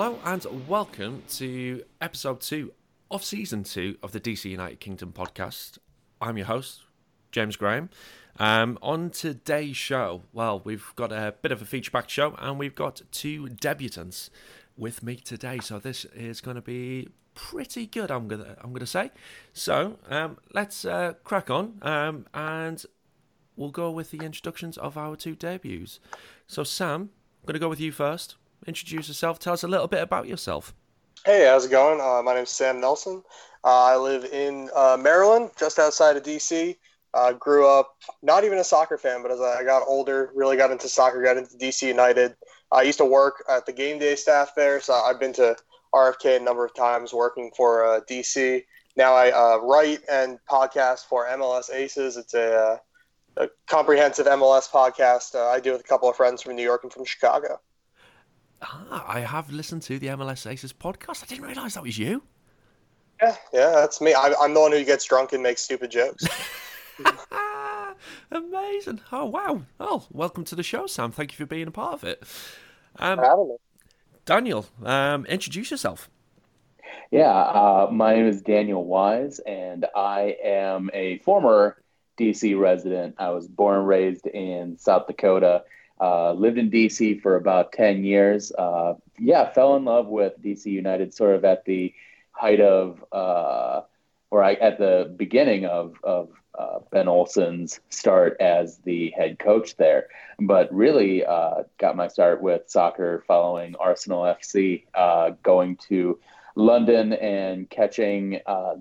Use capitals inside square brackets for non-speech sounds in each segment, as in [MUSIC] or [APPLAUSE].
Hello and welcome to episode two of season two of the DC United Kingdom podcast. I'm your host, James Graham. Um, on today's show, well, we've got a bit of a feature packed show and we've got two debutants with me today. So this is going to be pretty good, I'm gonna I'm gonna say. So um, let's uh, crack on um, and we'll go with the introductions of our two debuts. So Sam, I'm gonna go with you first. Introduce yourself. Tell us a little bit about yourself. Hey, how's it going? Uh, my name's Sam Nelson. Uh, I live in uh, Maryland, just outside of DC. Uh, grew up not even a soccer fan, but as I got older, really got into soccer, got into DC United. I used to work at the game day staff there, so I've been to RFK a number of times working for uh, DC. Now I uh, write and podcast for MLS Aces. It's a, uh, a comprehensive MLS podcast uh, I do with a couple of friends from New York and from Chicago. Ah, I have listened to the MLS Aces podcast. I didn't realise that was you. Yeah, yeah, that's me. I, I'm the one who gets drunk and makes stupid jokes. [LAUGHS] [LAUGHS] Amazing. Oh, wow. Oh, welcome to the show, Sam. Thank you for being a part of it. Um, Daniel, um, introduce yourself. Yeah, uh, my name is Daniel Wise, and I am a former DC resident. I was born and raised in South Dakota. Uh, lived in DC for about 10 years. Uh, yeah, fell in love with DC United sort of at the height of, uh, or I, at the beginning of, of uh, Ben Olsen's start as the head coach there. But really uh, got my start with soccer following Arsenal FC, uh, going to London and catching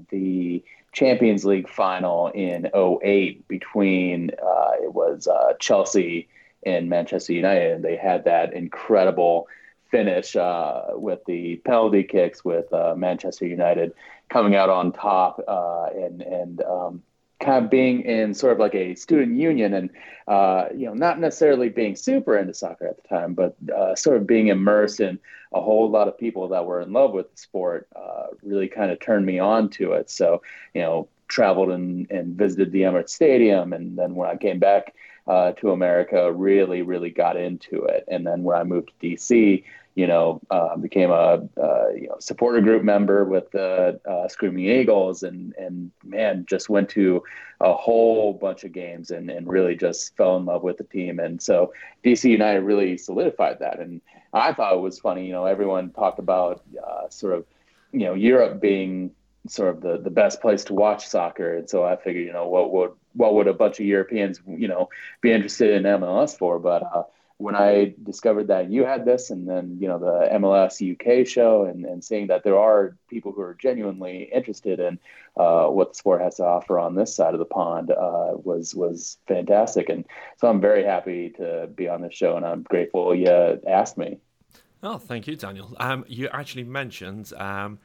the Champions League final in 08 between it was Chelsea and Manchester United. And they had that incredible finish with the penalty kicks with Manchester United coming out on top and and um, kind of being in sort of like a student union and uh, you know not necessarily being super into soccer at the time but uh, sort of being immersed in a whole lot of people that were in love with the sport uh, really kind of turned me on to it so you know traveled and, and visited the Emirates Stadium and then when I came back uh, to America really really got into it and then when I moved to DC you know, uh, became a uh, you know supporter group member with the uh, Screaming Eagles, and and man, just went to a whole bunch of games and and really just fell in love with the team. And so DC United really solidified that. And I thought it was funny. You know, everyone talked about uh, sort of you know Europe being sort of the, the best place to watch soccer. And so I figured, you know, what would what would a bunch of Europeans, you know, be interested in MLS for? But uh, when I discovered that you had this, and then you know the MLS UK show, and, and seeing that there are people who are genuinely interested in uh, what the sport has to offer on this side of the pond uh, was was fantastic, and so I'm very happy to be on this show, and I'm grateful you asked me. Oh, thank you, Daniel. Um, you actually mentioned um,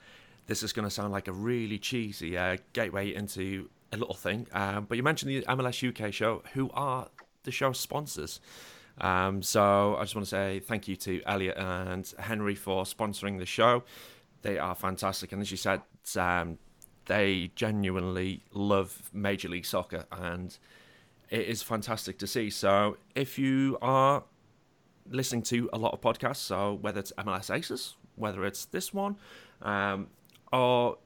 this is going to sound like a really cheesy uh, gateway into a little thing, um, but you mentioned the MLS UK show, who are the show's sponsors. Um, so I just want to say thank you to Elliot and Henry for sponsoring the show. They are fantastic, and as you said, um, they genuinely love Major League Soccer, and it is fantastic to see. So if you are listening to a lot of podcasts, so whether it's MLS Aces, whether it's this one, um, or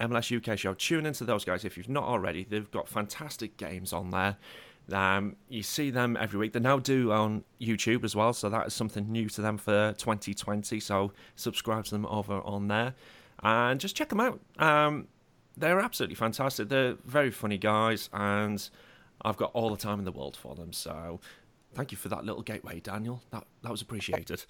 MLS UK show, tune into those guys if you've not already. They've got fantastic games on there. Um, you see them every week. They now do on YouTube as well, so that is something new to them for 2020. So subscribe to them over on there and just check them out. Um, they're absolutely fantastic. They're very funny guys, and I've got all the time in the world for them. So thank you for that little gateway, Daniel. That that was appreciated.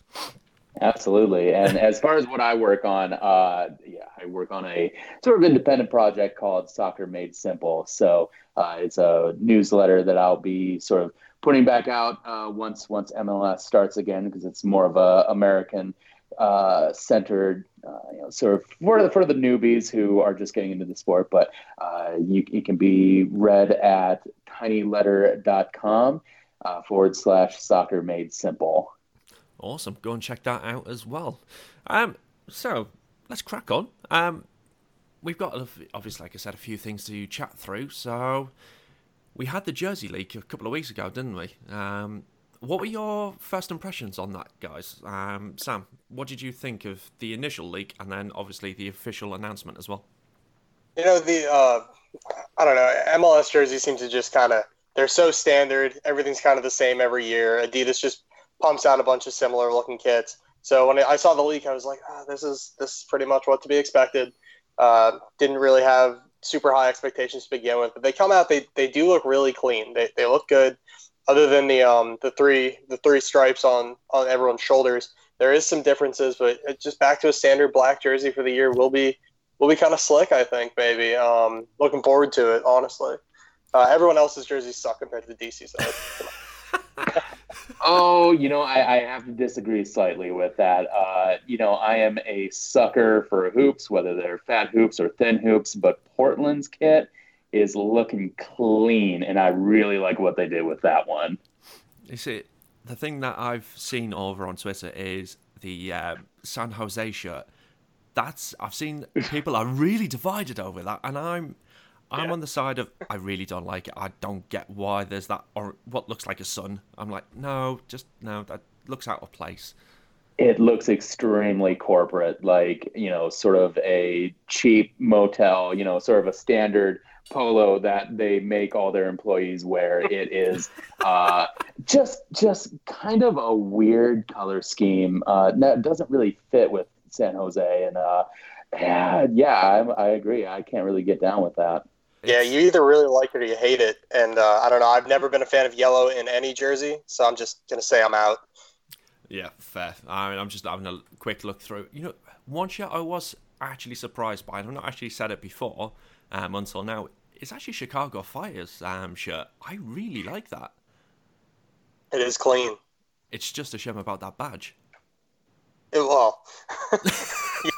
Absolutely. And as far as what I work on, uh, yeah, I work on a sort of independent project called Soccer Made Simple. So uh, it's a newsletter that I'll be sort of putting back out uh, once once MLS starts again because it's more of a American uh, centered, uh, you know, sort of for the for the newbies who are just getting into the sport. But uh, you, it can be read at tinyletter.com uh, forward slash Soccer Made Simple. Awesome. Go and check that out as well. Um, so let's crack on. Um, we've got obviously, like I said, a few things to chat through. So we had the Jersey leak a couple of weeks ago, didn't we? Um, what were your first impressions on that, guys? Um, Sam, what did you think of the initial leak and then obviously the official announcement as well? You know the uh, I don't know MLS jerseys seem to just kind of they're so standard. Everything's kind of the same every year. Adidas just pumps out a bunch of similar looking kits. So when I saw the leak, I was like, oh, this is this is pretty much what to be expected. Uh, didn't really have super high expectations to begin with, but they come out. They, they do look really clean. They, they look good. Other than the um the three the three stripes on on everyone's shoulders, there is some differences, but just back to a standard black jersey for the year will be will be kind of slick. I think maybe. Um, looking forward to it honestly. Uh, everyone else's jerseys suck compared to the DC side. [LAUGHS] [LAUGHS] oh, you know, I, I, have to disagree slightly with that. Uh, you know, I am a sucker for hoops, whether they're fat hoops or thin hoops, but Portland's kit is looking clean, and I really like what they did with that one. You see, the thing that I've seen over on Twitter is the uh, San Jose shirt. That's I've seen people are really divided over that, and I'm I'm yeah. on the side of I really don't like it. I don't get why there's that or what looks like a sun. I'm like, no, just no, that looks out of place. It looks extremely corporate, like you know, sort of a cheap motel, you know, sort of a standard polo that they make all their employees wear. [LAUGHS] It is uh, just just kind of a weird color scheme. Uh, that doesn't really fit with San Jose, and uh, yeah, yeah, I, I agree. I can't really get down with that. Yeah, you either really like it or you hate it. And uh, I don't know. I've never been a fan of yellow in any jersey, so I'm just gonna say I'm out. Yeah, fair. I mean, I'm just having a quick look through. You know, one shirt I was actually surprised by. I've not actually said it before um, until now. It's actually Chicago Fire's um, shirt. I really like that. It is clean. It's just a shame about that badge. It, well, [LAUGHS] yeah.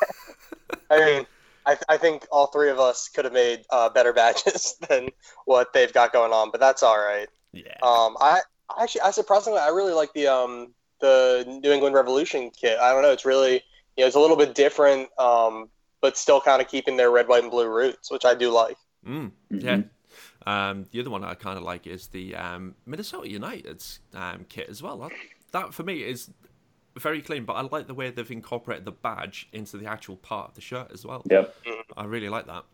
I mean, I, I think all three of us could have made uh, better [LAUGHS] badges than what they've got going on, but that's all right. Yeah. Um, I, I actually, I surprisingly, I really like the um the New England Revolution kit. I don't know, it's really you know it's a little bit different, um, but still kind of keeping their red, white, and blue roots, which I do like. Mm, yeah. Um, the other one I kind of like is the um, Minnesota United's um, kit as well. That, that for me is very clean, but I like the way they've incorporated the badge into the actual part of the shirt as well. Yep. I really like that.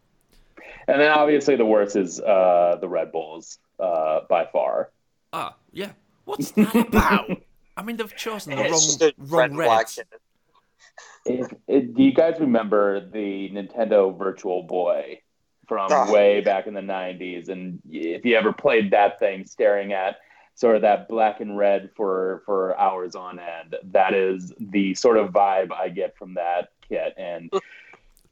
And then obviously the worst is uh, the Red Bulls uh, by far. Ah, yeah. What's that [LAUGHS] about? I mean, they've chosen the wrong, wrong reds. If, if, do you guys remember the Nintendo Virtual Boy from oh. way back in the 90s? And if you ever played that thing staring at sort of that black and red for for hours on end. That is the sort of vibe I get from that kit. And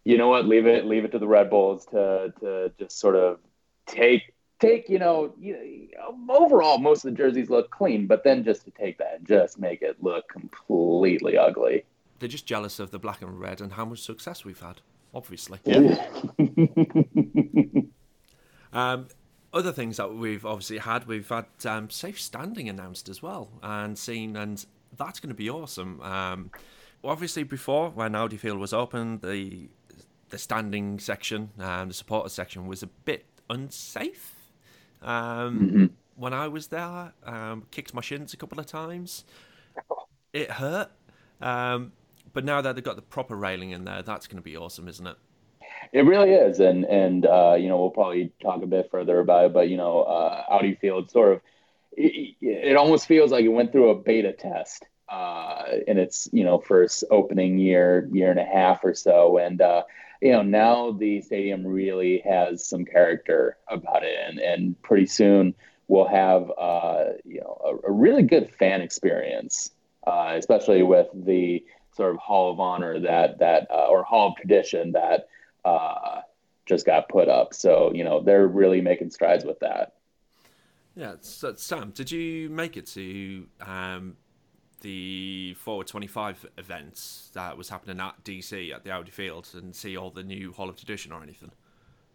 you know what? Leave it leave it to the Red Bulls to to just sort of take take you know, you know overall most of the jerseys look clean, but then just to take that and just make it look completely ugly. They're just jealous of the black and red and how much success we've had. Obviously. Yeah. [LAUGHS] [LAUGHS] um, other things that we've obviously had, we've had um, safe standing announced as well, and seen, and that's going to be awesome. Um, obviously, before when Audi Field was open, the the standing section, um, the supporter section, was a bit unsafe. Um, mm-hmm. When I was there, um, kicked my shins a couple of times. [LAUGHS] It hurt. Um, but now that they've got the proper railing in there, that's going to be awesome, isn't it? It really is, and and uh, you know we'll probably talk a bit further about it, but you know uh, Audi Field sort of it, it, almost feels like it went through a beta test uh, in its you know first opening year year and a half or so, and uh, you know now the stadium really has some character about it, and and pretty soon we'll have uh, you know a, a, really good fan experience, uh, especially with the sort of Hall of Honor that that uh, or Hall of Tradition that uh, just got put up. So you know they're really making strides with that. Yeah, so Sam, did you make it to um, the Forward 25 events that was happening at DC at the Audi Field and see all the new Hall of Tradition or anything?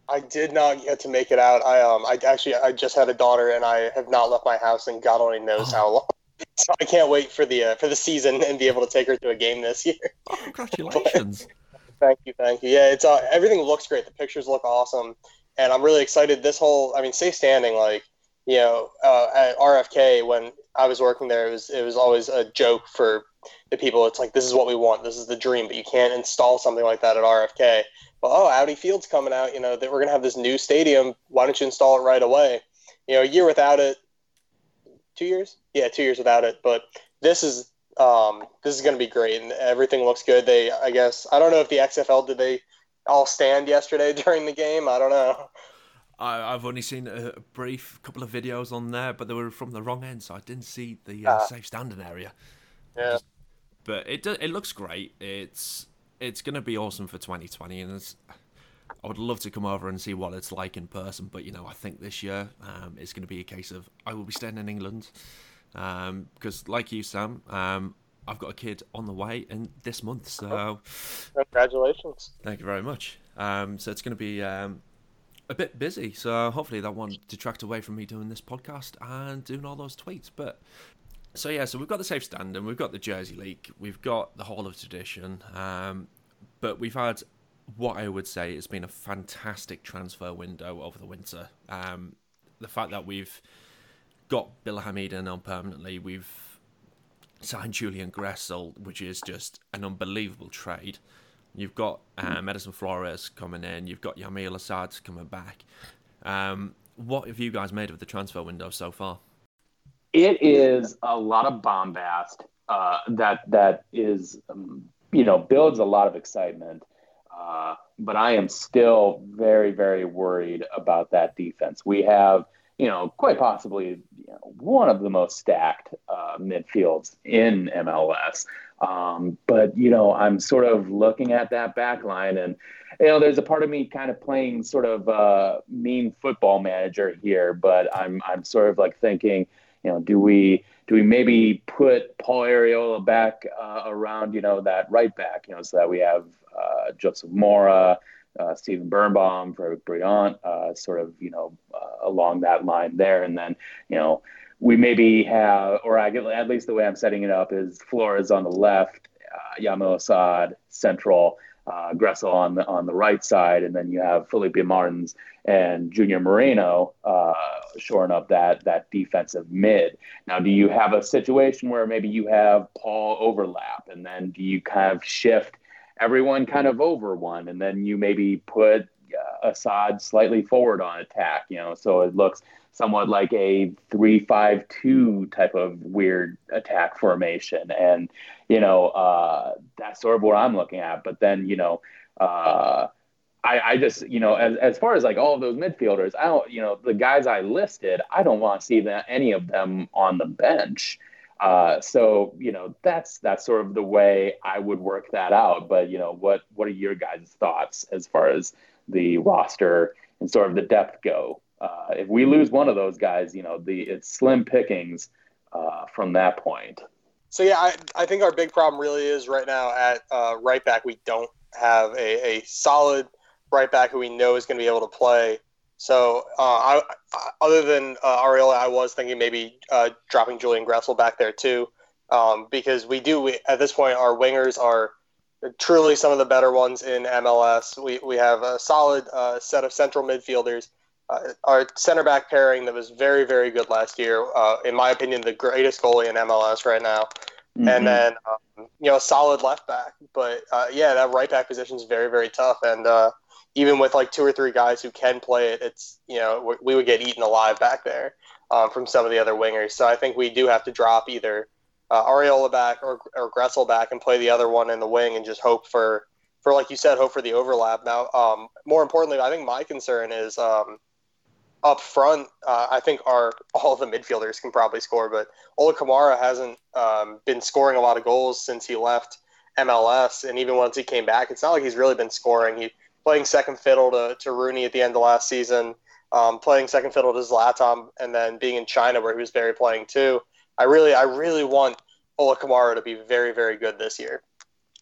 I did not get to make it out. I um, I actually I just had a daughter and I have not left my house and God only knows oh. how long. [LAUGHS] So I can't wait for the uh, for the season and be able to take her to a game this year. Oh, congratulations! [LAUGHS] Thank you, thank you. Yeah, it's uh, everything looks great. The pictures look awesome, and I'm really excited. This whole, I mean, safe standing, like you know, uh, at RFK when I was working there, it was it was always a joke for the people. It's like this is what we want, this is the dream, but you can't install something like that at RFK. Well, oh, Audi Field's coming out. You know that we're gonna have this new stadium. Why don't you install it right away? You know, a year without it, two years, yeah, two years without it. But this is um, this is gonna be great, and everything looks good. They, I guess, I don't know if the XFL did they all stand yesterday [LAUGHS] during the game. I don't know. I, have only seen a brief couple of videos on there, but they were from the wrong end, so I didn't see the uh, uh, safe standing area. Yeah, but it it looks great. It's it's going to be awesome for 2020, and I would love to come over and see what it's like in person. But you know, I think this year um, it's going to be a case of I will be staying in England because, um, like you, Sam, um, I've got a kid on the way in this month. So, congratulations! Thank you very much. Um, so it's going to be um, a bit busy. So hopefully that won't detract away from me doing this podcast and doing all those tweets. But so yeah, so we've got the safe stand and we've got the Jersey League, we've got the Hall of Tradition, um, but we've had what I would say has been a fantastic transfer window over the winter. Um, the fact that we've got Bill Hamid in on permanently, we've signed Julian Gressel, which is just an unbelievable trade. You've got um, Edison Flores coming in. You've got Yamil Asad coming back. Um, what have you guys made of the transfer window so far? It is a lot of bombast uh, that that is, um, you know, builds a lot of excitement. Uh, but I am still very, very worried about that defense. We have, you know, quite possibly you know, one of the most stacked uh, midfields in MLS. Um, but you know, I'm sort of looking at that back line, and you know, there's a part of me kind of playing sort of uh, mean football manager here, but I'm I'm sort of like thinking, you know, do we do we maybe put Paul Arriola back uh, around, you know, that right back, you know, so that we have uh, Joseph Mora, uh, Steven Birnbaum, Frederic Brillant, uh, sort of, you know, uh, along that line there, and then, you know we maybe have, or I get, at least the way I'm setting it up is Flores on the left, uh, Yamil Asad central, uh, Gressel on the on the right side, and then you have Felipe Martins and Junior Moreno uh, shoring up that that defensive mid. Now, do you have a situation where maybe you have Paul overlap, and then do you kind of shift everyone kind of over one, and then you maybe put uh, Asad slightly forward on attack, you know, so it looks somewhat like a three-five-two type of weird attack formation, and you know uh, that's sort of what I'm looking at. But then you know. Uh, I, I, just, you know, as, as far as like all of those midfielders, I don't, you know, the guys I listed, I don't want to see that any of them on the bench. Uh, so, you know, that's that's sort of the way I would work that out. But you know, what what are your guys' thoughts as far as the roster and sort of the depth go? uh, if we lose one of those guys, you know, the it's slim pickings uh, from that point. So yeah, I, I think our big problem really is right now at uh, right back. We don't have a, a solid right back who we know is going to be able to play. So uh, I, other than uh, Arriola, I was thinking maybe uh, dropping Julian Gressel back there too, um, because we do we, at this point our wingers are truly some of the better ones in MLS. We we have a solid uh, set of central midfielders uh, our center back pairing that was very, very good last year. Uh, in my opinion, the greatest goalie in MLS right now. Mm-hmm. And then, um, you know, a solid left back. But uh, yeah, that right back position is very, very tough. And uh, even with like two or three guys who can play it, it's, you know, we would get eaten alive back there um, from some of the other wingers. So I think we do have to drop either uh, Arriola back or, or Gressel back and play the other one in the wing and just hope for, for like you said, hope for the overlap. Now, um, more importantly, I think my concern is. Um, up front, uh, I think our [LAUGHS] all the midfielders can probably score, but Ola Kamara hasn't um, been scoring a lot of goals since he left MLS, and even once he came back, it's not like he's really been scoring. He playing second fiddle to, to Rooney at the end of last season, um, playing second fiddle to Zlatan, and then being in China where he was very playing too. I really, I really want Ola Kamara to be very, very good this year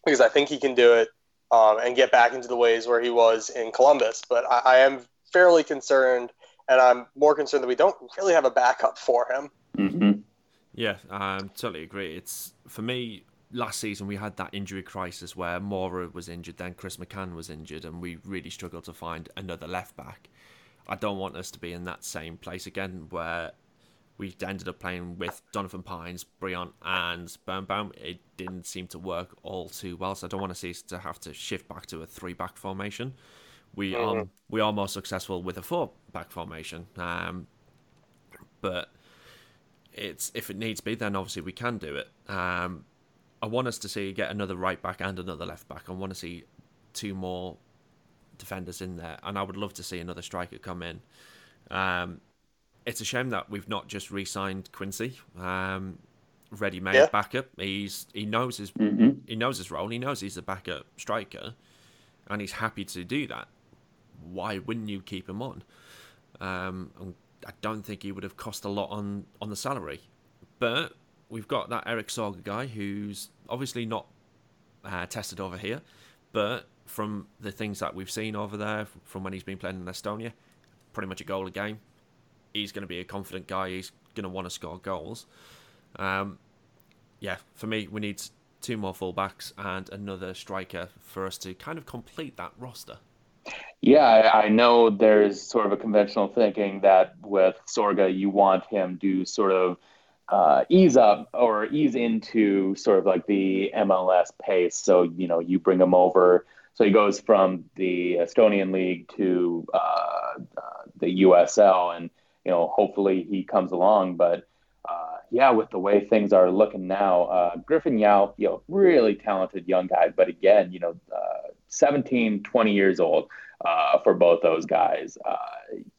because I think he can do it um, and get back into the ways where he was in Columbus. But I, I am fairly concerned – and I'm more concerned that we don't really have a backup for him. Mm-hmm. Yeah, I totally agree. It's for me. Last season we had that injury crisis where Mora was injured, then Chris McCann was injured, and we really struggled to find another left back. I don't want us to be in that same place again where we ended up playing with Donovan Pines, Brillant, and Birnbaum. It didn't seem to work all too well, so I don't want to see us to have to shift back to a three-back formation. We mm-hmm. are we are more successful with a four-back formation, um, but it's if it needs to be, then obviously we can do it. Um, I want us to see get another right back and another left back. I want to see two more defenders in there, and I would love to see another striker come in. Um, it's a shame that we've not just re-signed Quincy, um, ready-made yeah. backup. He's he knows his mm-hmm. he knows his role. He knows he's a backup striker, and he's happy to do that. Why wouldn't you keep him on? Um, I don't think he would have cost a lot on on the salary, but we've got that Erik Sorga guy who's obviously not uh, tested over here, but from the things that we've seen over there, from when he's been playing in Estonia, pretty much a goal a game. He's going to be a confident guy. He's going to want to score goals. Um, yeah, for me, we need two more fullbacks and another striker for us to kind of complete that roster. Yeah, I know there's sort of a conventional thinking that with Sorga, you want him to sort of uh, ease up or ease into sort of like the MLS pace. So, you know, you bring him over so he goes from the Estonian league to uh, uh, the USL, and you know, hopefully he comes along. But uh, yeah, with the way things are looking now, uh, Griffin Yow, you know, really talented young guy, but again, you know, uh, 17, 20 years old uh, for both those guys.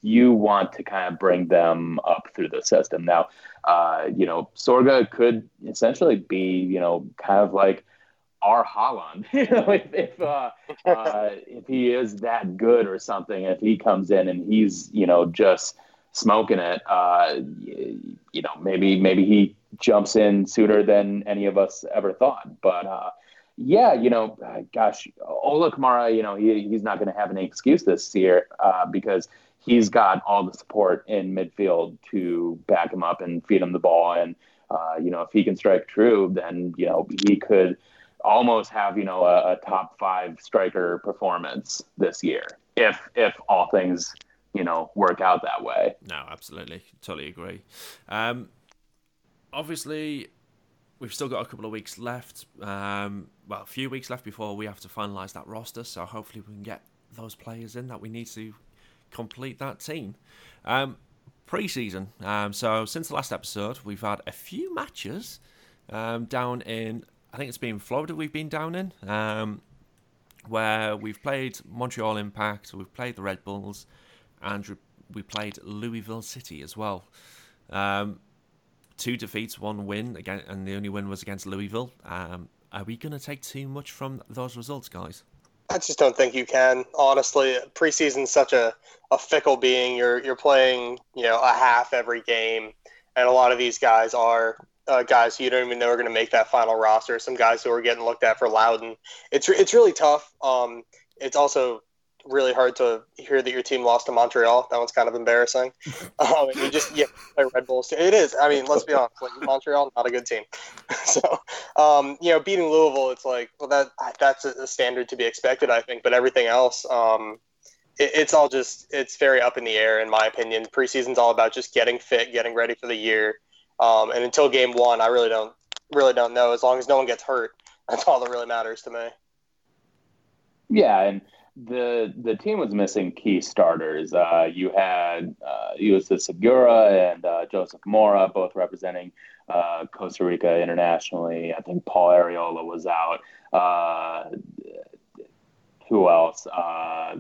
you want to kind of bring them up through the system. Now, you know, Sorga could essentially be, you know, kind of like our Haaland. [LAUGHS] you know, if if, uh, uh, [LAUGHS] if he is that good or something, if he comes in and he's you know just smoking it, uh, you know maybe maybe he jumps in sooner than any of us ever thought. But uh, yeah, you know, uh, gosh, Ola Kamara, you know he he's not going to have any excuse this year uh, because he's got all the support in midfield to back him up and feed him the ball and. Uh, you know, if he can strike true, then you know he could almost have you know a, a, top five striker performance this year if if all things you know work out that way. No, absolutely, totally agree. Um, obviously, we've still got a couple of weeks left. Um, well, a few weeks left before we have to finalise that roster. So hopefully we can get those players in that we need to complete that team. Um, pre-season. Um, so since the last episode, we've had a few matches um, down in I think it's been Florida we've been down in, um, where we've played Montreal Impact, we've played the Red Bulls, and we played Louisville City as well. Um, two defeats, one win, again, and the only win was against Louisville. Um, are we going to take too much from those results, guys? I just don't think you can. Honestly, preseason's such a, a fickle being. You're you're playing, you know, a half every game, and a lot of these guys are uh, guys who you don't even know are going to make that final roster. Some guys who are getting looked at for Loudoun. It's it's really tough. Um, it's also really hard to hear that your team lost to Montreal. That one's kind of embarrassing. [LAUGHS] Um, you just yeah, play Red Bulls. It is. I mean, let's be honest. Like Montreal, not a good team. [LAUGHS] so, um, you know, beating Louisville, it's like well, that that's a standard to be expected, I think. But everything else, um, it, it's all just it's very up in the air, in my opinion. Preseason's all about just getting fit, getting ready for the year. Um, and until game one, I really don't really don't know. As long as no one gets hurt, [LAUGHS] that's all that really matters to me. Yeah, and the the team was missing key starters. Uh, you had uh, Ulises Segura and uh, Joseph Mora, both representing uh, Costa Rica internationally. I think Paul Arriola was out. Uh, who else? Uh,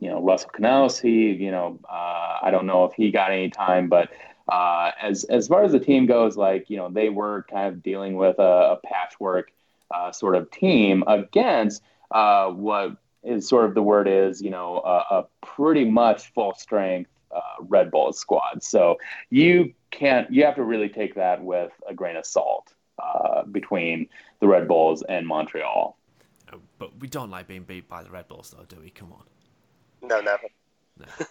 you know, Russell Canouse. He, you know, uh, I don't know if he got any time, but as as far as the team goes, like you know, they were kind of dealing with a, a patchwork sort of team against what is sort of the word is you know a, a pretty much full strength uh, Red Bull squad. So you can't you have to really take that with a grain of salt uh, between the Red Bulls and Montreal. But we don't like being beat by the Red Bulls, though, do we? Come on. No, never. No. [LAUGHS]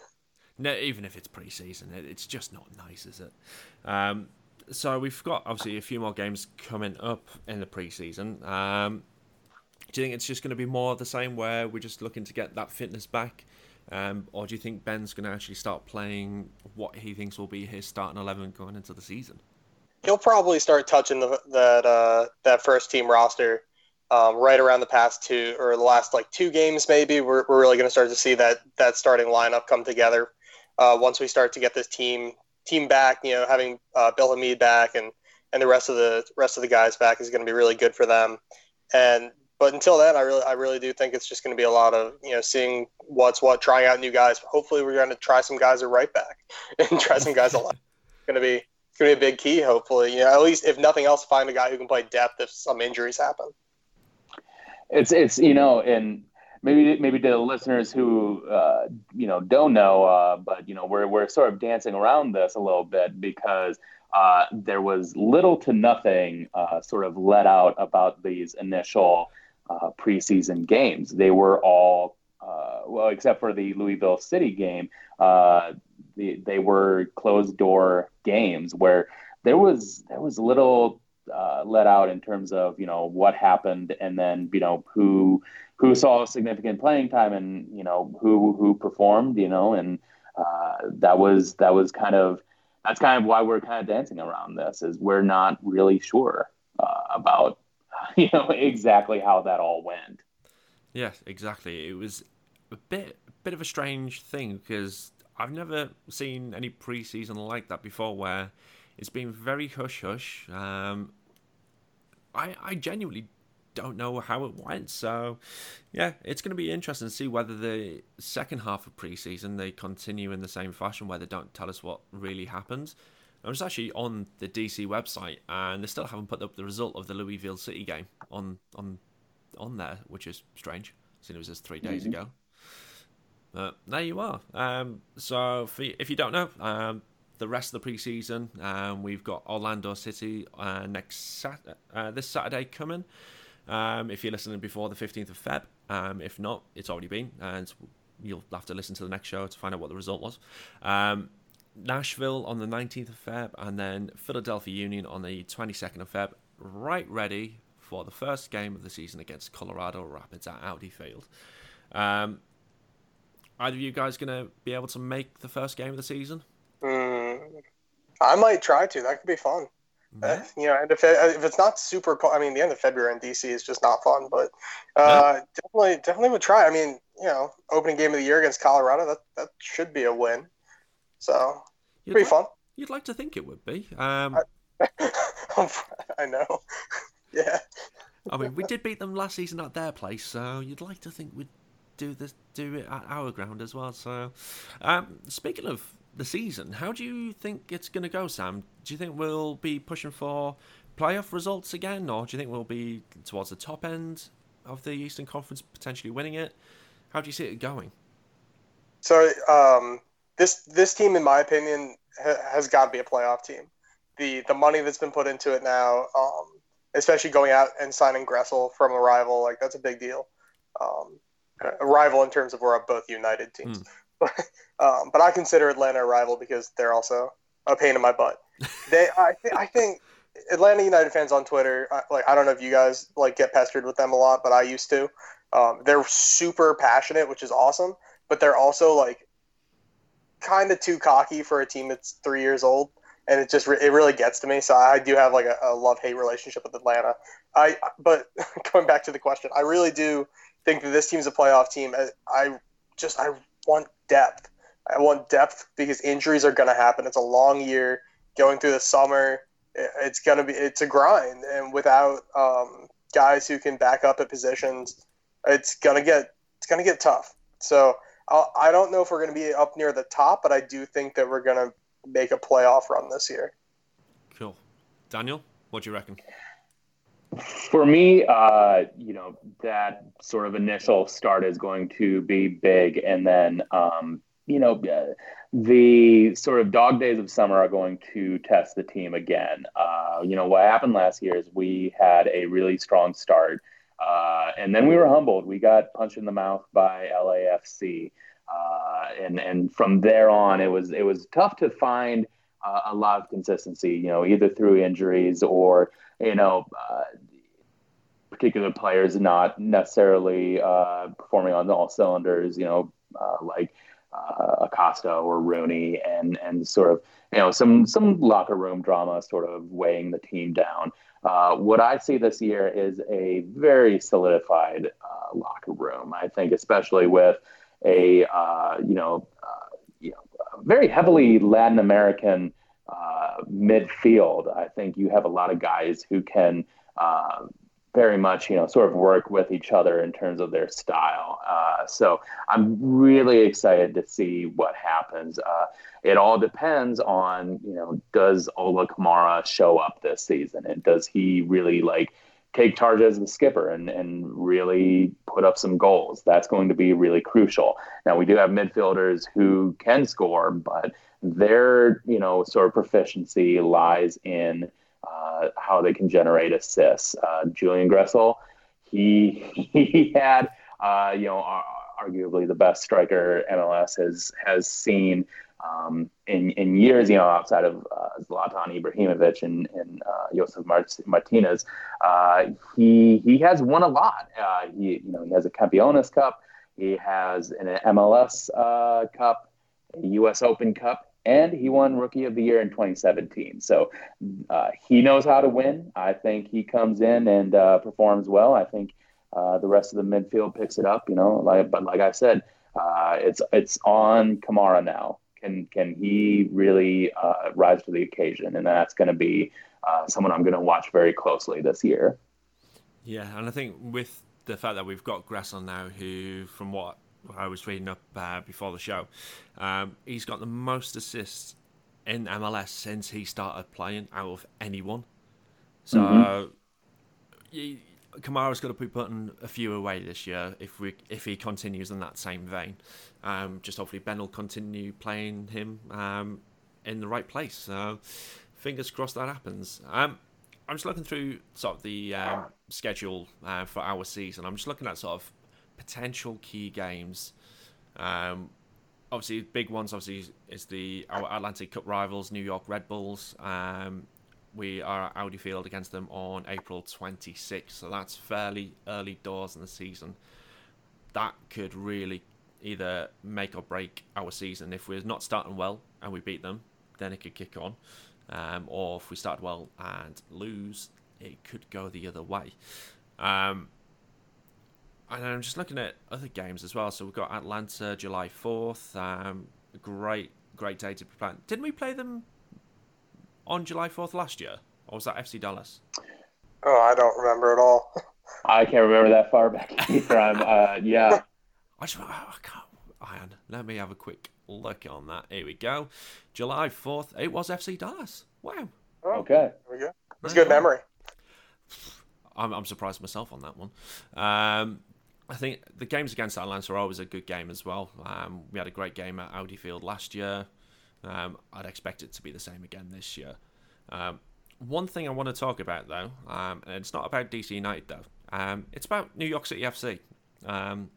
No, even if it's pre-season, it's just not nice, is it? Um, so we've got obviously a few more games coming up in the pre-season. Um, do you think it's just going to be more of the same, where we're just looking to get that fitness back Um, or do you think Ben's going to actually start playing what he thinks will be his starting eleven going into the season? He'll probably start touching the, that uh, that first team roster um, right around the past two or the last like two games. Maybe we're, we're really going to start to see that that starting lineup come together uh, once we start to get this team team back. You know, having uh, Bill Hamid back and and the rest of the rest of the guys back is going to be really good for them. And but until then, I really, I really do think it's just going to be a lot of you know seeing what's what, trying out new guys. Hopefully, we're going to try some guys at right back [LAUGHS] and try some guys a lot. Going to be it's going to be a big key. Hopefully, you know, at least if nothing else, find a guy who can play depth if some injuries happen. It's it's you know, and maybe maybe to the listeners who uh, you know don't know, uh, but you know we're we're sort of dancing around this a little bit because uh, there was little to nothing uh, sort of let out about these initial uh, preseason games. They were all, uh, well, except for the Louisville City game, uh, the, they were closed door games where there was there was little uh, let out in terms of you know what happened and then you know who who saw significant playing time and you know who who performed you know and uh, that was that was kind of that's kind of why we're kind of dancing around this is we're not really sure uh, about [LAUGHS] you know exactly how that all went. Yes, exactly. It was a bit a bit of a strange thing because I've never seen any preseason like that before, where it's been very hush hush. Um, I I genuinely don't know how it went. So, yeah, it's going to be interesting to see whether the second half of preseason they continue in the same fashion, where they don't tell us what really happened. I was actually on the DC website, and they still haven't put up the result of the Louisville City game on on on there, which is strange, since it was just 3 days mm-hmm. ago. But there you are. Um, so, for, if you don't know, um, the rest of the preseason, um, we've got Orlando City uh, next sat- uh, this Saturday coming. Um, if you're listening before the 15th of Feb, um, if not, it's already been, and you'll have to listen to the next show to find out what the result was. Nashville on the 19th of Feb, and then Philadelphia Union on the 22nd of Feb, right ready for the first game of the season against Colorado Rapids at Audi Field. Um, either of you guys going to be able to make the first game of the season? Mm, I might try to. That could be fun. Uh, you know, and if, it, if it's not super cold, I mean, the end of February in DC is just not fun. But uh, yeah. definitely, definitely would try. I mean, you know, opening game of the year against Colorado, that that should be a win. So you'd pretty like, fun. You'd like to think it would be. Um, I, [LAUGHS] I know. [LAUGHS] yeah. I mean, we did beat them last season at their place, so you'd like to think we'd do this, do it at our ground as well. So, um, speaking of the season, how do you think it's going to go, Sam? Do you think we'll be pushing for playoff results again, or do you think we'll be towards the top end of the Eastern Conference, potentially winning it? How do you see it going? So, um, this this team, in my opinion, ha- has got to be a playoff team. The the money that's been put into it now, um, especially going out and signing Gressel from a rival, like that's a big deal. Um, a rival in terms of we're both United teams. Mm. [LAUGHS] um, but I consider Atlanta a rival because they're also a pain in my butt. [LAUGHS] They, I, th- I think Atlanta United fans on Twitter, like I don't know if you guys like get pestered with them a lot, but I used to. Um, they're super passionate, which is awesome, but they're also like kind of too cocky for a team that's three years old, and it just re- it really gets to me. So I do have like a, a love hate relationship with Atlanta. I but [LAUGHS] going back to the question, I really do think that this team's a playoff team. I, I just I want depth. I want depth because injuries are going to happen. It's a long year going through the summer. It's going to be it's a grind, and without um, guys who can back up at positions, it's gonna get it's gonna get tough. So I'll, I do not know if we're going to be up near the top, but I do think that we're going to make a playoff run this year. Cool, Daniel, what do you reckon? For me, uh, you know, that sort of initial start is going to be big, and then um, you know, uh, the sort of dog days of summer are going to test the team again. Uh, you know, what happened last year is we had a really strong start. Uh, and then we were humbled. We got punched in the mouth by LAFC, uh, and and from there on, it was it was tough to find uh, a lot of consistency. You know, either through injuries or you know uh, particular players not necessarily uh, performing on all cylinders. You know, uh, like Acosta or Rooney, and and sort of you know some some locker room drama sort of weighing the team down. Uh, what I see this year is a very solidified uh, locker room. I think, especially with a uh, you know uh, you know very heavily Latin American uh, midfield. I think you have a lot of guys who can very much, you know, sort of work with each other in terms of their style. Uh, so I'm really excited to see what happens. Uh, it all depends on, you know, does Ola Kamara show up this season, and does he really like take charge as the skipper and and really put up some goals? That's going to be really crucial. Now we do have midfielders who can score, but their, you know, sort of proficiency lies in uh, how they can generate assists. Uh, Julian Gressel, he [LAUGHS] he had uh, you know arguably the best striker MLS has has seen um, in in years. You know, outside of uh, Zlatan Ibrahimovic and and uh, Josef Martinez, uh, he he has won a lot. He you know he has a Campeones Cup. He has an MLS Cup, a U.S. Open Cup, and he won Rookie of the Year in 2017. So uh, he knows how to win. I think he comes in and uh, performs well. I think uh, the rest of the midfield picks it up. You know, like but like I said, uh, it's it's on Kamara now. Can can he really uh, rise to the occasion? And that's going to be uh, someone I'm going to watch very closely this year. Yeah, and I think with the fact that we've got Gressel now, who, from what I was reading up uh, before the show. Um, he's got the most assists in MLS since he started playing out of anyone. So mm-hmm. he, Kamara's got to be putting a few away this year if we if he continues in that same vein. Um, just hopefully Ben will continue playing him um, in the right place. So fingers crossed that happens. Um, I'm just looking through sort of the um, schedule uh, for our season. I'm just looking at sort of potential key games. Um, obviously, big ones obviously is the our Atlantic Cup rivals, New York Red Bulls. Um, we are at Audi Field against them on April 26th, so that's fairly early doors in the season. That could really either make or break our season. If we're not starting well and we beat them, then it could kick on. Um, or if we start well and lose, it could go the other way. Um, and I'm just looking at other games as well. So we've got Atlanta July 4th. Um, great, great day to prepare. Didn't we play them on July 4th last year? Or was that FC Dallas? Oh, I don't remember at all. [LAUGHS] I can't remember that far back either. I'm, uh, yeah. [LAUGHS] I just, I can't. Ian, let me have a quick look on that. Here we go. July 4th. It was FC Dallas. Wow. Oh, okay. There we go. It's good memory. I'm, I'm surprised myself on that one. Um, I think the games against Atlanta are always a good game as well. Um, we had a great game at Audi Field last year. Um, I'd expect it to be the same again this year. Um, one thing I want to talk about though, um, and it's not about DC United though. Um, it's about New York City FC. Um,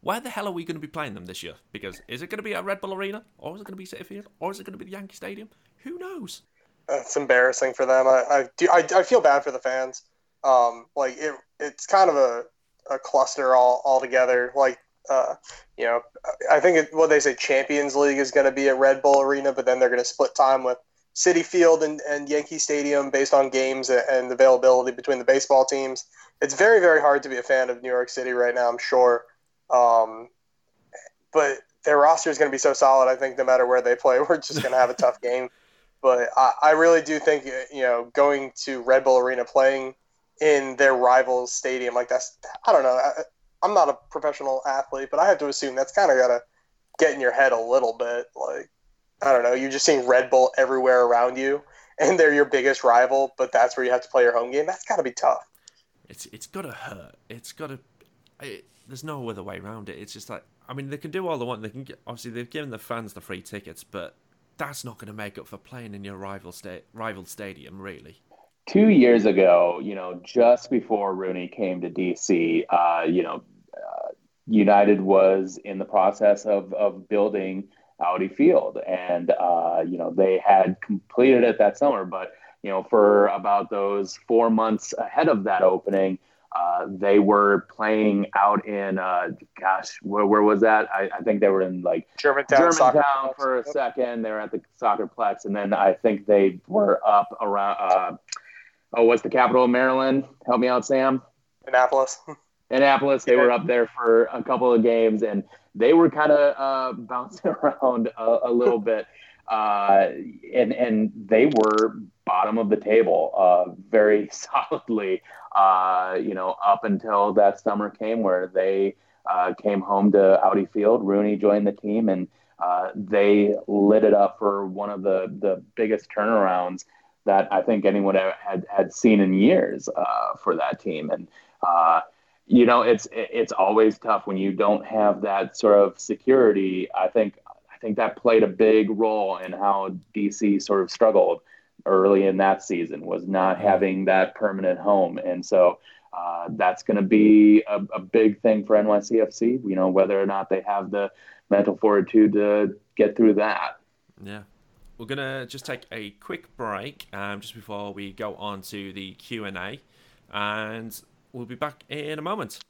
where the hell are we going to be playing them this year? Because is it going to be at Red Bull Arena, or is it going to be Citi Field, or is it going to be the Yankee Stadium? Who knows? It's embarrassing for them. I I, do, I, I feel bad for the fans. like it, it's kind of a a cluster all all together. Like uh, you know, I think it, what they say Champions League is going to be at Red Bull Arena, but then they're going to split time with Citi Field and, and Yankee Stadium based on games and availability between the baseball teams. It's very very hard to be a fan of New York City right now. I'm sure, um, but their roster is going to be so solid. I think no matter where they play, [LAUGHS] we're just going to have a tough game. But I, I really do think you know going to Red Bull Arena playing in their rival's stadium. Like that's I don't know. I, I'm not a professional athlete, but I have to assume that's kind of got to get in your head a little bit. Like I don't know, you're just seeing Red Bull everywhere around you, [LAUGHS] and they're your biggest rival, but that's where you have to play your home game. That's got to be tough. It's it's got to hurt. It's got to. It, there's no other way around it. It's just like I mean, they can do all they want. They can get, obviously they've given the fans the free tickets, but that's not going to make up for playing in your rival state rival stadium, really two years ago, you know, just before Rooney came to DC, uh, you know, uh, United was in the process of of building Audi Field, and uh, you know they had completed it that summer. But you know, for about those four months ahead of that opening, Uh, they were playing out in, uh, gosh, where, where was that? I, I, think they were in like Germantown, Germantown for a second. They were at the Soccerplex, and then I think they were up around. Oh, what's the capital of Maryland? Help me out, Sam. Annapolis. Annapolis. They yeah. were up there for a couple of games, and they were kind of uh, [LAUGHS] bouncing around a, a little bit. Uh, and and they were bottom of the table uh, very [LAUGHS] solidly. Uh, you know, up until that summer came where they uh, came home to Audi Field. Rooney joined the team, and uh, they lit it up for one of the the biggest turnarounds that I think anyone had had seen in years uh, for that team. And you know, it's it's always tough when you don't have that sort of security. I think I think that played a big role in how DC sort of struggled early in that season was not having that permanent home, and so uh, that's going to be a, a, big thing for NYCFC. You know, whether or not they have the mental fortitude to get through that. Yeah. We're gonna just take a quick break um, just before we go on to the Q and A, and we'll be back in a moment.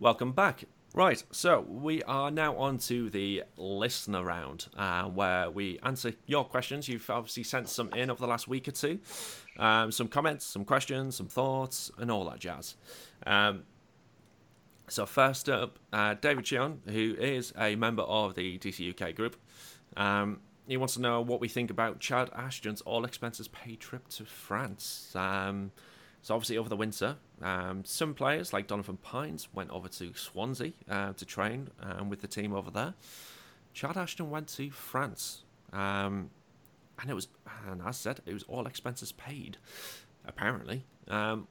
Welcome back. Right, so we are now on to the listener round, uh, where we answer your questions. You've obviously sent some in over the last week or two, um, some comments, some questions, some thoughts, and all that jazz. Um, so first up, uh, David Chion, who is a member of the DC UK group, um, he wants to know what we think about Chad Ashton's all expenses paid trip to France. Um, so obviously over the winter, um, some players like Donovan Pines went over to Swansea uh, to train um, with the team over there. Chad Ashton went to France, um, and it was, and as I said, it was all expenses paid. Apparently, um,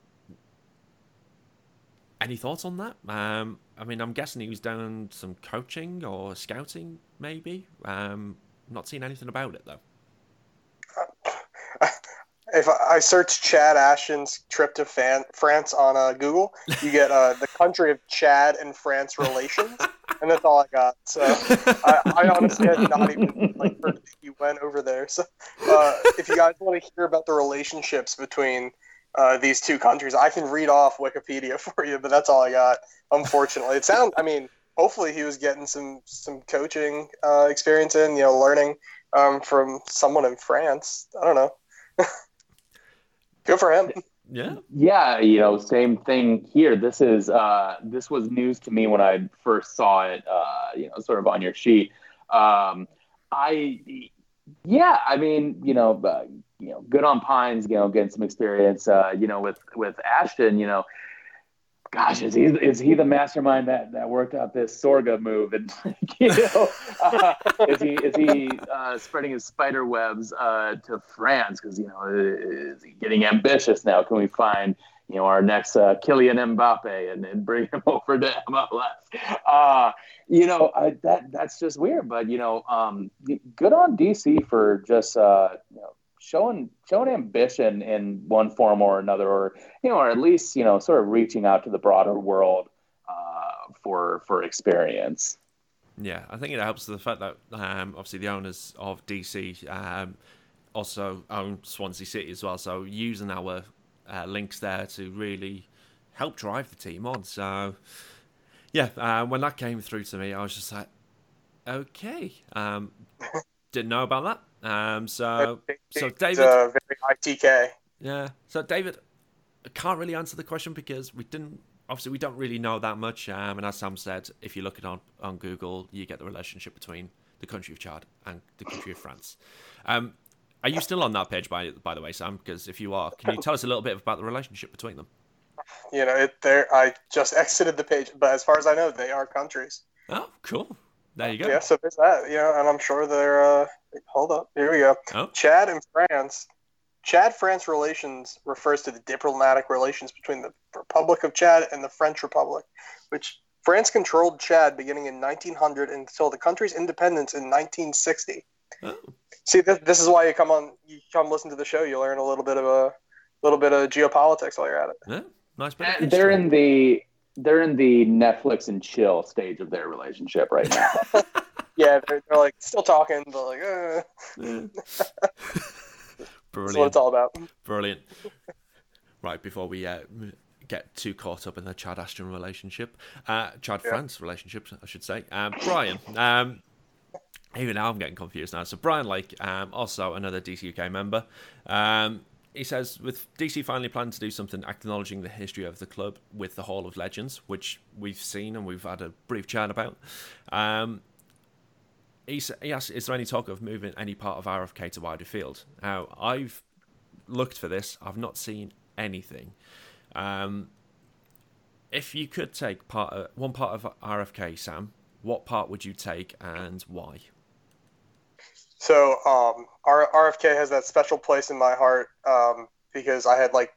any thoughts on that? Um, I mean, I'm guessing he was doing some coaching or scouting, maybe. Um, not seeing anything about it though if I search Chad Ashton's trip to fan, France on uh, Google, you get uh, the country of Chad and France relations, and that's all I got. So I, I honestly had not even like heard that you went over there. So uh, if you guys want to hear about the relationships between uh, these two countries, I can read off Wikipedia [LAUGHS] for you, but that's all I got. Unfortunately, it sounds. I mean, hopefully he was getting some some coaching uh, experience in, you know, learning um, from someone in France. I don't know. [LAUGHS] Good for him. Yeah. Yeah, you know, same thing here. This is uh this was news to me when I first saw it uh, you know, sort of on your sheet. Um I yeah, I mean, you know, uh, you know, good on Pines, you know, getting some experience uh, you know, with with Ashton, you know, gosh, is he is he the mastermind that, that worked out this Sorga move? And [LAUGHS] you know, uh, is he is he uh, spreading his spider webs uh, to France? Because you know, is he getting ambitious now? Can we find you know our next uh, Kylian Mbappe and, and bring him [LAUGHS] over to MLS? Uh, you know, I, that that's just weird. But you know, um, good on DC for just uh, you know showing showing ambition in one form or another, or you know, or at least you know, sort of reaching out to the broader world uh, for for experience. Yeah, I think it helps the fact that um, obviously the owners of DC um, also own Swansea City as well, so using our uh, links there to really help drive the team on. So yeah, uh, when that came through to me, I was just like, okay, um, [LAUGHS] didn't know about that. Um, so, so David, uh, very ITK. Yeah. So David, I can't really answer the question because we didn't. Obviously, we don't really know that much. Um, and as Sam said, if you look it on on Google, you get the relationship between the country of Chad and the country of France. Um, are you still on that page, by by the way, Sam? Because if you are, can you tell us a little bit about the relationship between them? You know, it, there. I just exited the page, but as far as I know, they are countries. Oh, cool. There you go. Yeah, so there's that. You know, and I'm sure they're. Uh, hold up. Here we go. Oh. Chad and France. Chad France relations refers to the diplomatic relations between the Republic of Chad and the French Republic, which France controlled Chad beginning in 1900 until the country's independence in 1960. Oh. See, this, this is why you come on, you come listen to the show. You learn a little bit of a little bit of geopolitics while you're at it. Yeah, nice. bit they're in the they're in the Netflix and chill stage of their relationship right now. [LAUGHS] Yeah, they're, they're like still talking, but like, uh, Yeah. [LAUGHS] that's what Brilliant. it's all about. Brilliant. [LAUGHS] Right, before we uh, get too caught up in the Chad Ashton relationship, uh, Chad Yeah. France relationship, I should say. Um, Brian, um, even now I'm getting confused now. So Brian Lake, um, also another DC UK member, um, he says with DC finally planning to do something acknowledging the history of the club with the Hall of Legends, which we've seen and we've had a brief chat about. Um, he, he asks, is there any talk of moving any part of RFK to wider field? Now, I've looked for this. I've not seen anything. Um, if you could take part of, one part of RFK, Sam, what part would you take and why? So um, RFK has that special place in my heart um, because I had like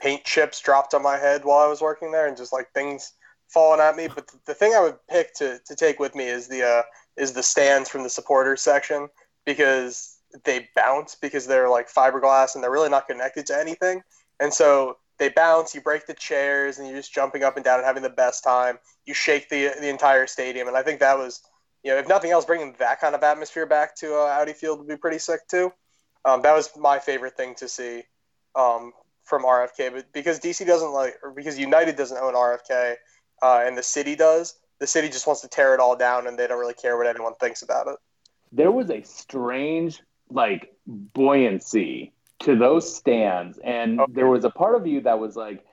paint chips dropped on my head while I was working there, and just like things falling at me. But the thing I would pick to, to take with me is the uh, is the stands from the supporters section because they bounce because they're like fiberglass and they're really not connected to anything, and so they bounce. You break the chairs and you're just jumping up and down and having the best time. You shake the the entire stadium, and I think that was you know, if nothing else, bringing that kind of atmosphere back to uh, Audi Field would be pretty sick too. Um, that was my favorite thing to see um, from RFK, but because DC doesn't like, or because United doesn't own RFK, uh, and the city does. The city just wants to tear it all down, and they don't really care what anyone thinks about it. There was a strange like buoyancy to those stands, and okay. there was a part of you that was like,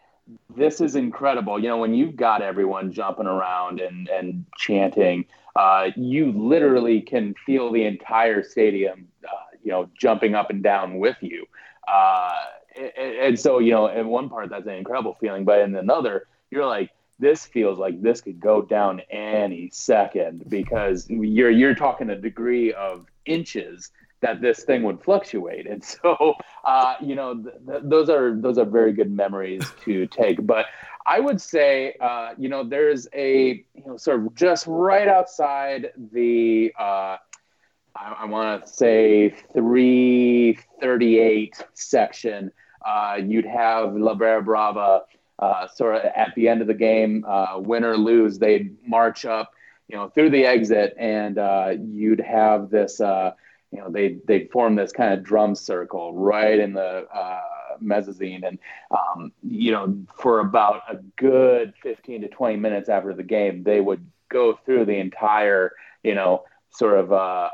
"This is incredible." You know, when you've got everyone jumping around and and chanting, uh, you literally can feel the entire stadium, uh, you know, jumping up and down with you. Uh, and, and so, you know, in one part, that's an incredible feeling, but in another, you're like, this feels like this could go down any second because you're you're talking a degree of inches that this thing would fluctuate. And [LAUGHS] so uh, you know th- th- those are those are very good memories to take. But i would say uh, you know there's a you know sort of just right outside the uh, i, I want to say 338 section uh, you'd have la Brava uh, sort of at the end of the game, uh, win or lose, they'd march up, you know, through the exit, and uh, you'd have this, uh, you know, they they'd form this kind of drum circle right in the uh, mezzanine, and um, you know, for about a good fifteen to twenty minutes after the game, they would go through the entire, you know, sort of uh,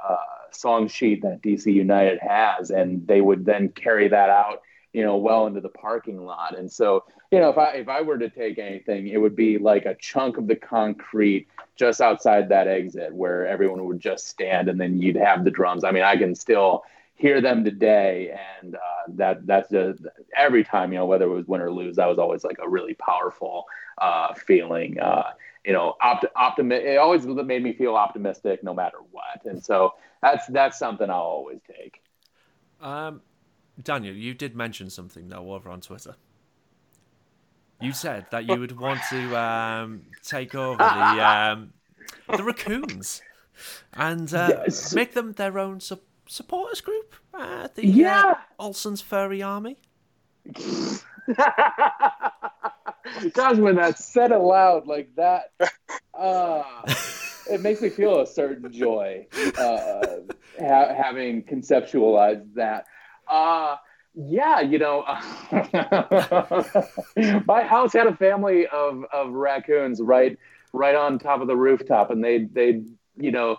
song sheet that DC United has, and they would then carry that out you know, well into the parking lot. And so, you know, if I if I were to take anything, it would be like a chunk of the concrete just outside that exit where everyone would just stand, and then you'd have the drums. I mean, I can still hear them today, and uh, that that's just every time, you know, whether it was win or lose, that was always like a really powerful uh, feeling. Uh, you know, opt- optimi- It always made me feel optimistic, no matter what. And so that's that's something I'll always take. Um, Daniel, you did mention something though over on Twitter. You said that you would want to um, take over the um, the raccoons and uh, yes. make them their own su- supporters group. Uh, the yeah. uh, Olsen's Furry Army. [LAUGHS] Gosh, when that's said aloud like that, uh, it makes me feel a certain joy uh, ha- having conceptualized that. Yeah, you know, [LAUGHS] my house had a family of, of raccoons right right on top of the rooftop, and they they you know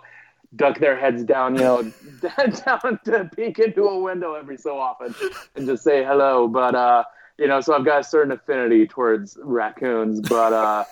duck their heads down, you know, [LAUGHS] down to peek into a window every so often and just say hello. But uh, you know, so I've got a certain affinity towards raccoons, but uh,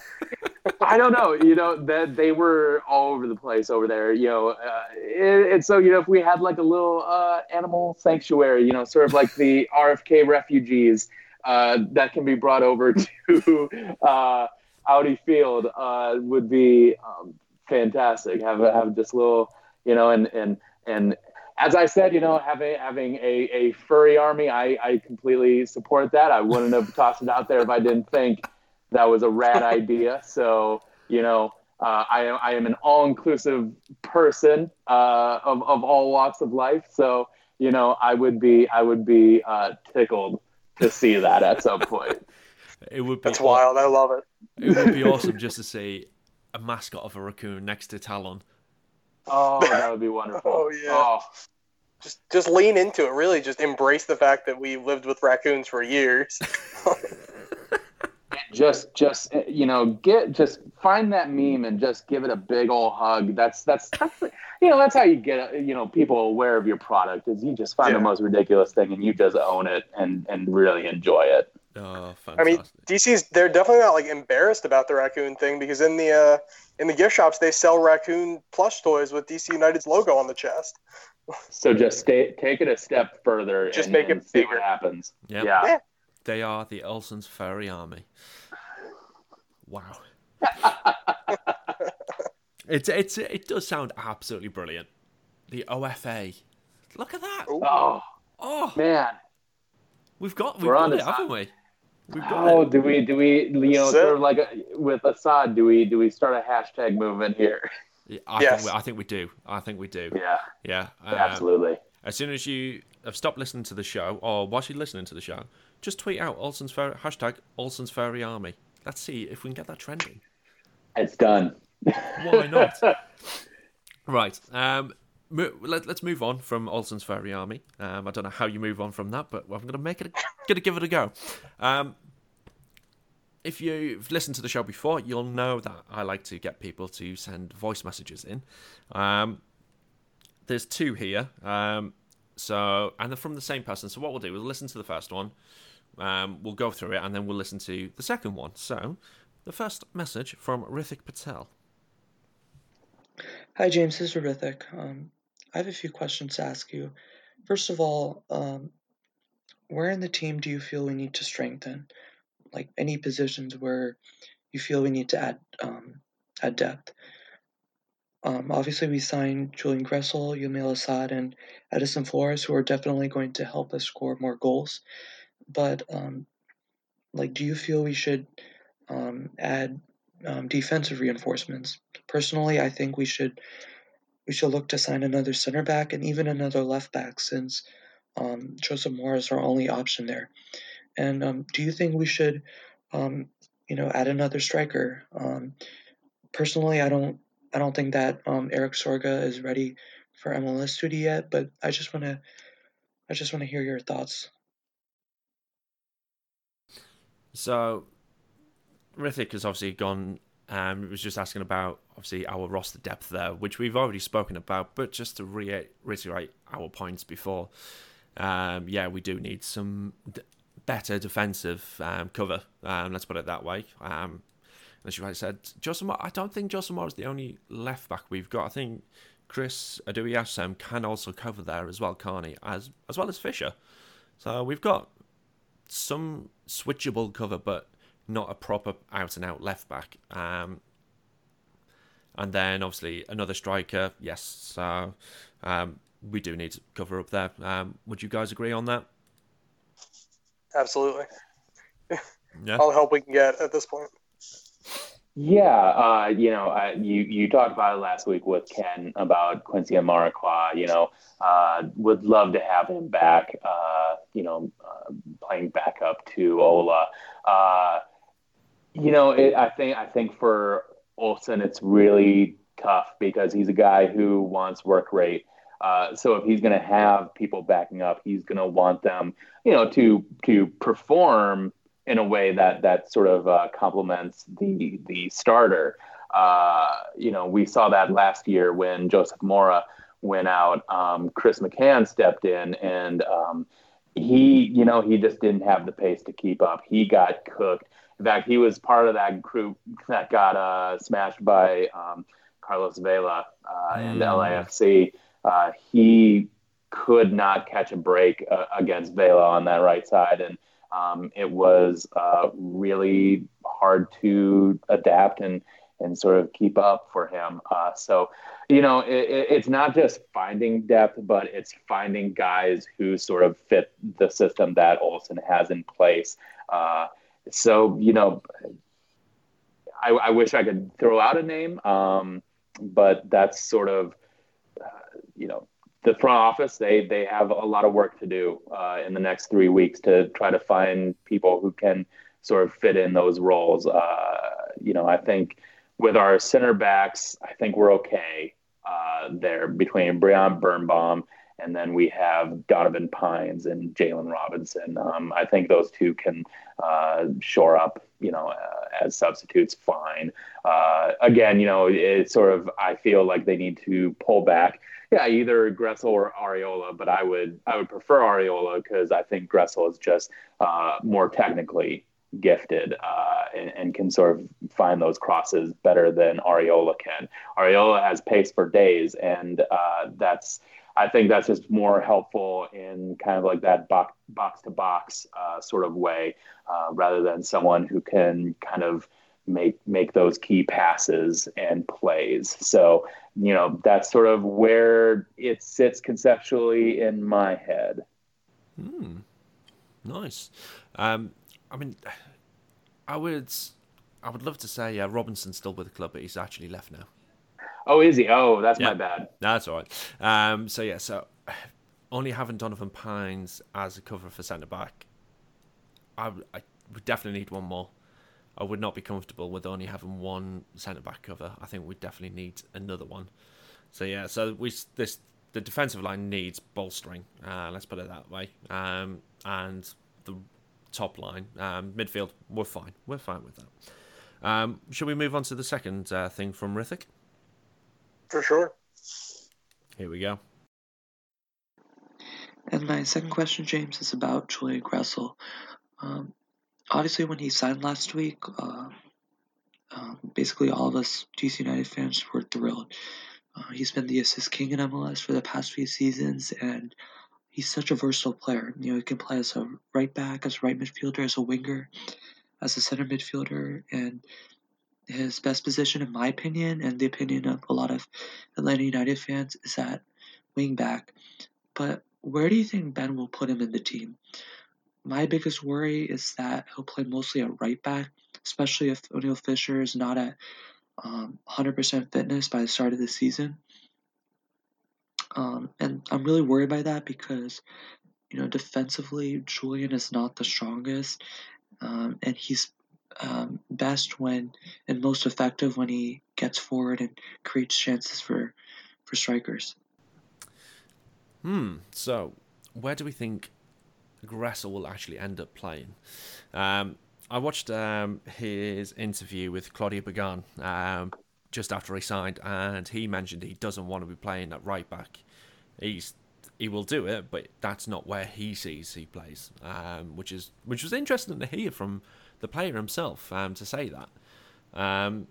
I don't know, you know, that they were all over the place over there, you know, uh, and so you know, if we had like a little uh, animal sanctuary, you know, sort of like the [LAUGHS] RFK refugees uh, that can be brought over [LAUGHS] to uh, Audi Field, uh, would be um, fantastic. Have have this little, you know, and and and as I said, you know, having having a, a furry army, I, I completely support that. I wouldn't have tossed it out there if I didn't think that was a rad idea. [LAUGHS] So, you know, uh, I, I am an all inclusive person uh, of, of all walks of life. So, you know, I would be I would be uh, tickled to see that at some point. It would be That's wild. I love it. It would be [LAUGHS] awesome just to see a mascot of a raccoon next to Talon Oh, that would be wonderful. [LAUGHS] oh yeah. Oh. Just just lean into it. Really, just embrace the fact that we lived with raccoons for years. Just just you know get just find that meme and just give it a big old hug that's that's that's you know that's how you get you know people aware of your product is you just find yeah. the most ridiculous thing and you just own it and and really enjoy it oh fantastic. i mean dc's they're definitely not like embarrassed about the raccoon thing because in the uh in the gift shops they sell raccoon plush toys with DC United's logo on the chest. [LAUGHS] So just stay, take it a step further. Just and, make it see what happens. Yep. Yeah. yeah. They are the Olsen's furry army. Wow. [LAUGHS] it's it's it does sound absolutely brilliant. The OFA. Look at that. Oh. Oh man. We've got we've We're got it, haven't we? Oh, it. do we do we you know sort of like a, with Asad? Do we do we start a hashtag movement here? Yeah, I yes. think we, I think we do. I think we do. Yeah. Yeah. Um, Absolutely. As soon as you have stopped listening to the show, or whilst you're listening to the show, just tweet out Olsen's Fairy, hashtag Olsen's Fairy Army. Let's see if we can get that trending. It's done. Why not? [LAUGHS] right. Um, let, us move on from Olsen's Fairy Army. Um, I don't know how you move on from that, but I'm going to make it, going to give it a go. Um, if you've listened to the show before, you'll know that I like to get people to send voice messages in. Um, there's two here. Um, so, and they're from the same person. So, what we'll do, we'll listen to the first one, um, we'll go through it, and then we'll listen to the second one. So, the first message from Rithik Patel. Hi, James. This is Rithik. Um, I have a few questions to ask you. First of all, um, where in the team do you feel we need to strengthen? Like any positions where you feel we need to add um, add depth. Um, obviously, we signed Julian Gressel, Yamil Asad, and Edison Flores, who are definitely going to help us score more goals. But um, like, do you feel we should um, add um, defensive reinforcements? Personally, I think we should we should look to sign another center back and even another left back, since um, Joseph Mora is our only option there. And um, do you think we should, um, you know, add another striker? Um, personally, I don't. I don't think that um, Erik Sorga is ready for MLS duty yet, but I just want to. I just want to hear your thoughts. So, Rithik has obviously gone. Um, was just asking about obviously our roster depth there, which we've already spoken about. But just to reiterate our points before, um, yeah, we do need some d- better defensive um, cover. Um, let's put it that way. Um, as you rightly said, Josimar, I don't think Josimar is the only left back we've got. I think Chris Odoi-Atsem can also cover there as well, Carney, as as well as Fisher. So we've got some switchable cover, but not a proper out and out left back. Um, and then obviously another striker, yes. So um, we do need to cover up there. Um, would you guys agree on that? Absolutely. [LAUGHS] Yeah. All the help we can get at this point. Yeah, uh, you know, I, you you talked about it last week with Ken about Quincy Amarikwa. You know, uh, would love to have him back. Uh, you know, uh, playing backup to Ola. Uh, you know, it, I think I think for Olsen, it's really tough because he's a guy who wants work rate. Uh, so if he's going to have people backing up, he's going to want them, you know, to to perform in a way that that sort of uh, complements the the starter. Uh, you know, we saw that last year when Joseph Mora went out. Um, Chris McCann stepped in, and um, he, you know, he just didn't have the pace to keep up. He got cooked. In fact, he was part of that group that got uh, smashed by um, Carlos Vela uh, and Mm. LAFC. Uh, he could not catch a break uh, against Vela on that right side, and um, it was uh, really hard to adapt and and sort of keep up for him. Uh, so, you know, it, it, it's not just finding depth, but it's finding guys who sort of fit the system that Olsen has in place. Uh, so, you know, I, I wish I could throw out a name, um, but that's sort of, uh, you know, the front office they they have a lot of work to do uh, in the next three weeks to try to find people who can sort of fit in those roles. Uh, you know, I think with our center backs, I think we're okay uh, there between Brian Birnbaum and then we have Donovan Pines and Jalen Robinson. Um, I think those two can uh, shore up, you know, uh, as substitutes fine. Uh, again, you know, it's sort of I feel like they need to pull back yeah, either Gressel or Arriola, but I would I would prefer Arriola because I think Gressel is just uh, more technically gifted uh, and, and, can sort of find those crosses better than Arriola can. Arriola has pace for days, and uh, that's I think that's just more helpful in kind of like that box box to box uh, sort of way, uh, rather than someone who can kind of make make those key passes and plays. So you know that's sort of where it sits conceptually in my head. Hmm. Nice. Um, I mean, I would, I would love to say uh, Robinson's still with the club, but he's actually left now. Oh, is he? Oh, that's Yeah. my bad. No, that's all right. Um, so yeah, so only having Donovan Pines as a cover for centre back, I would definitely need one more. I would not be comfortable with only having one centre back cover. I think we definitely need another one. So yeah, so we this the defensive line needs bolstering. Uh, let's put it that way. Um, and the top line. Um, midfield, we're fine. We're fine with that. Um, should we move on to the second uh, thing from Rithik? For sure. Here we go. And my second question, James, is about Julian Gressel. Um, obviously, when he signed last week, uh, um, basically all of us DC United fans were thrilled. Uh, he's been the assist king in MLS for the past few seasons, and he's such a versatile player. You know, he can play as a right back, as a right midfielder, as a winger, as a center midfielder, and his best position, in my opinion, and the opinion of a lot of Atlanta United fans, is at wing back. But where do you think Ben will put him in the team? My biggest worry is that he'll play mostly at right back, especially if Oniel Fisher is not at um, 100% fitness by the start of the season. Um, and I'm really worried by that because, you know, defensively, Julian is not the strongest, um, and he's um, best when and most effective when he gets forward and creates chances for for strikers. Hmm. So, where do we think Gressel will actually end up playing? Um, I watched um, his interview with Claudia Pagan um, just after he signed, and he mentioned he doesn't want to be playing at right back. He's he will do it, but that's not where he sees he plays, um, which is which was interesting to hear from the player himself um, to say that. Um,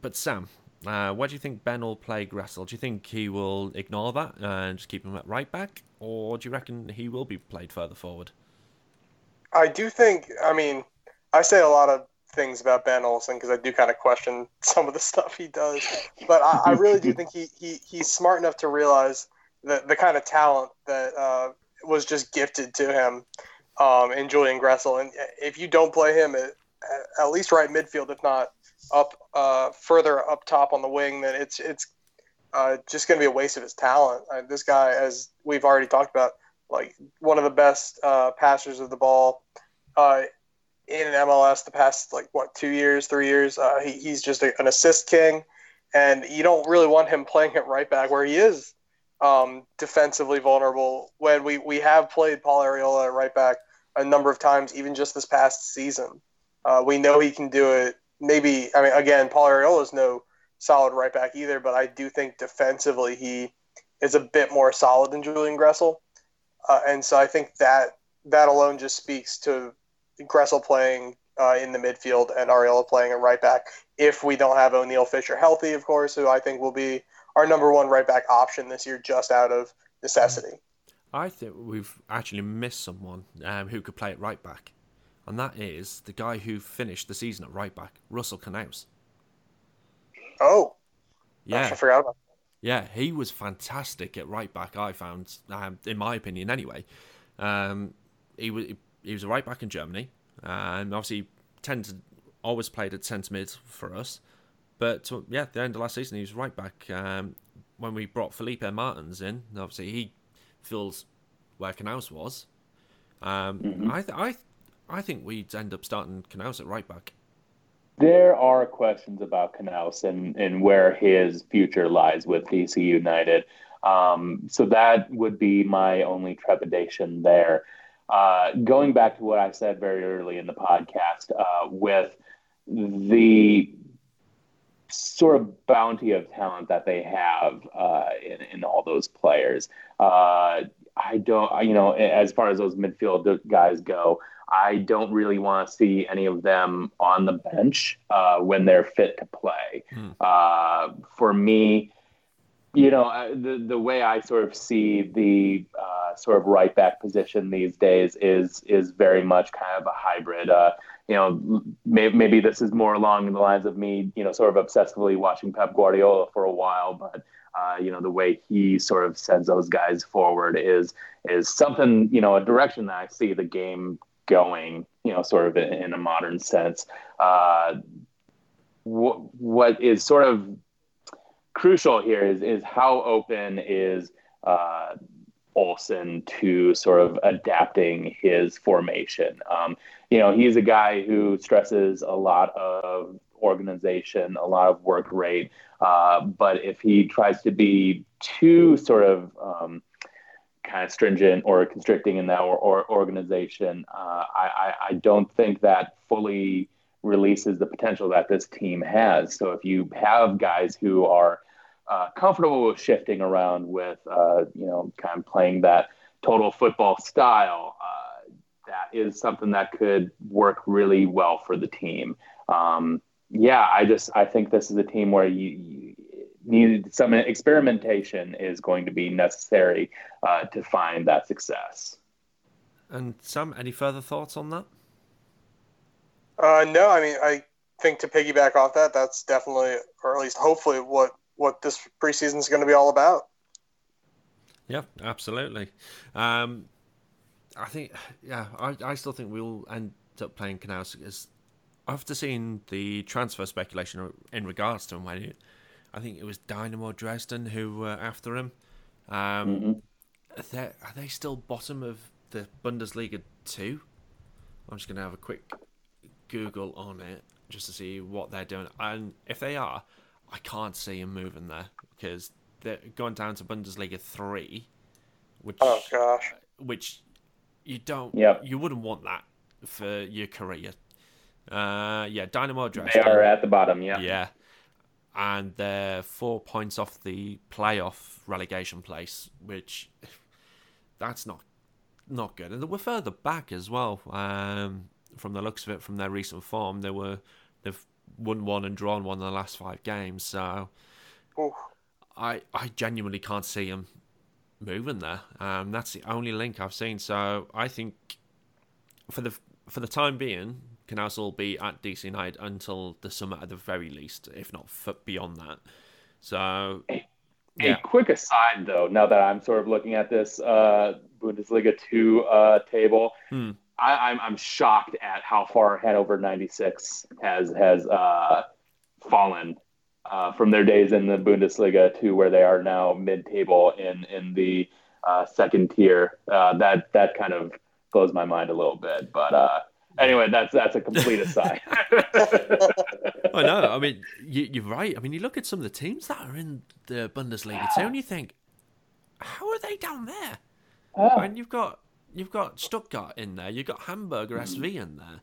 but Sam, uh, where do you think Ben will play Gressel? Do you think he will ignore that and just keep him at right back, or do you reckon he will be played further forward? I do think. I mean, I say a lot of things about Ben Olsen because I do kind of question [LAUGHS] some of the stuff he does, but I, I really do think he, he he's smart enough to realize the the kind of talent that uh, was just gifted to him um, in Julian Gressel, and if you don't play him at, at least right midfield, if not up uh, further up top on the wing, then it's it's uh, just going to be a waste of his talent. Uh, this guy, as we've already talked about, like one of the best uh, passers of the ball uh, in an MLS the past like what two years, three years. Uh, he, he's just a, an assist king, and you don't really want him playing at right back where he is um, defensively vulnerable. When we we have played Paul Arriola at right back a number of times, even just this past season. we know he can do it maybe I mean again, Paul Arriola is no solid right back either, but I do think defensively he is a bit more solid than Julian Gressel, uh, and so I think that that alone just speaks to Gressel playing uh, in the midfield and Arriola playing at right back. If we don't have Oniel Fisher healthy, of course, who I think will be our number one right back option this year, just out of necessity. I think we've actually missed someone um, who could play at right back and that is the guy who finished the season at right back, Russell Canouse. Oh, yeah, I forgot about. That. Yeah, he was fantastic at right back. I found, um, in my opinion, anyway. Um, he was he was a right back in Germany, and obviously tended always played at centre mid for us. But yeah, at the end of last season, he was right back. Um, when we brought Felipe Martins in, obviously he fills where Canouse was. Um, mm-hmm. I th- I I think we'd end up starting Canouse at right back. There are questions about Canouse and, and where his future lies with DC United. Um, so that would be my only trepidation there. Uh, going back to what I said very early in the podcast, uh, with the sort of bounty of talent that they have uh, in, in all those players, uh, I don't, you know, as far as those midfield guys go, I don't really want to see any of them on the bench uh, when they're fit to play. Hmm. Uh, for me, you know, the the way I sort of see the uh, sort of right back position these days is is very much kind of a hybrid. Uh, you know, maybe, maybe this is more along the lines of me, you know, sort of obsessively watching Pep Guardiola for a while, but uh, you know, the way he sort of sends those guys forward is is something, you know, a direction that I see the game going, you know, sort of in, a modern sense. Uh, wh- what is sort of crucial here is is how open is uh, Olsen to sort of adapting his formation. Um, you know, he's a guy who stresses a lot of organization, a lot of work rate. Uh, but if he tries to be too sort of um, kind of stringent or constricting in that or, or organization. Uh, I, I, don't think that fully releases the potential that this team has. So if you have guys who are uh, comfortable with shifting around with, uh, you know, kind of playing that total football style, uh, that is something that could work really well for the team. Um, yeah, I just I think this is a team where you, you need some experimentation is going to be necessary uh, to find that success. And Sam, any further thoughts on that? Uh, no, I mean I think to piggyback off that, that's definitely, or at least hopefully, what what this preseason is going to be all about. Yeah, absolutely. Um, I think, yeah, I, I still think we'll end up playing Canouse because after seeing the transfer speculation in regards to him, when it, I think it was Dynamo Dresden who were after him. Um, mm-hmm. are, are they still bottom of the Bundesliga two? I'm just going to have a quick Google on it just to see what they're doing. And if they are, I can't see them moving there because they're going down to Bundesliga three, which oh gosh, which you don't, yep. you wouldn't want that for your career. Uh, yeah, Dynamo Dresden. They are at the bottom. Yeah, yeah, and they're four points off the playoff relegation place, which [LAUGHS] that's not not good. And they were further back as well. Um, from the looks of it, from their recent form, they were they've won one and drawn one in the last five games. So Ooh. I I genuinely can't see them moving there. Um, that's the only link I've seen. So I think for the for the time being, Canouse will be at DC United until the summer at the very least, if not beyond that. So. A, yeah. a quick aside, though, now that I'm sort of looking at this uh, Bundesliga 2 uh, table, hmm. I, am I'm, I'm shocked at how far Hannover 96 has has uh, fallen uh, from their days in the Bundesliga to where they are now mid-table in in the uh, second tier. Uh, that that kind of blows my mind a little bit. But uh, anyway, that's that's a complete aside. [LAUGHS] I know. I mean, you, are right. I mean, you look at some of the teams that are in the Bundesliga two, and you think, how are they down there? Oh. And you've got you've got Stuttgart in there, you've got Hamburger mm-hmm. SV in there,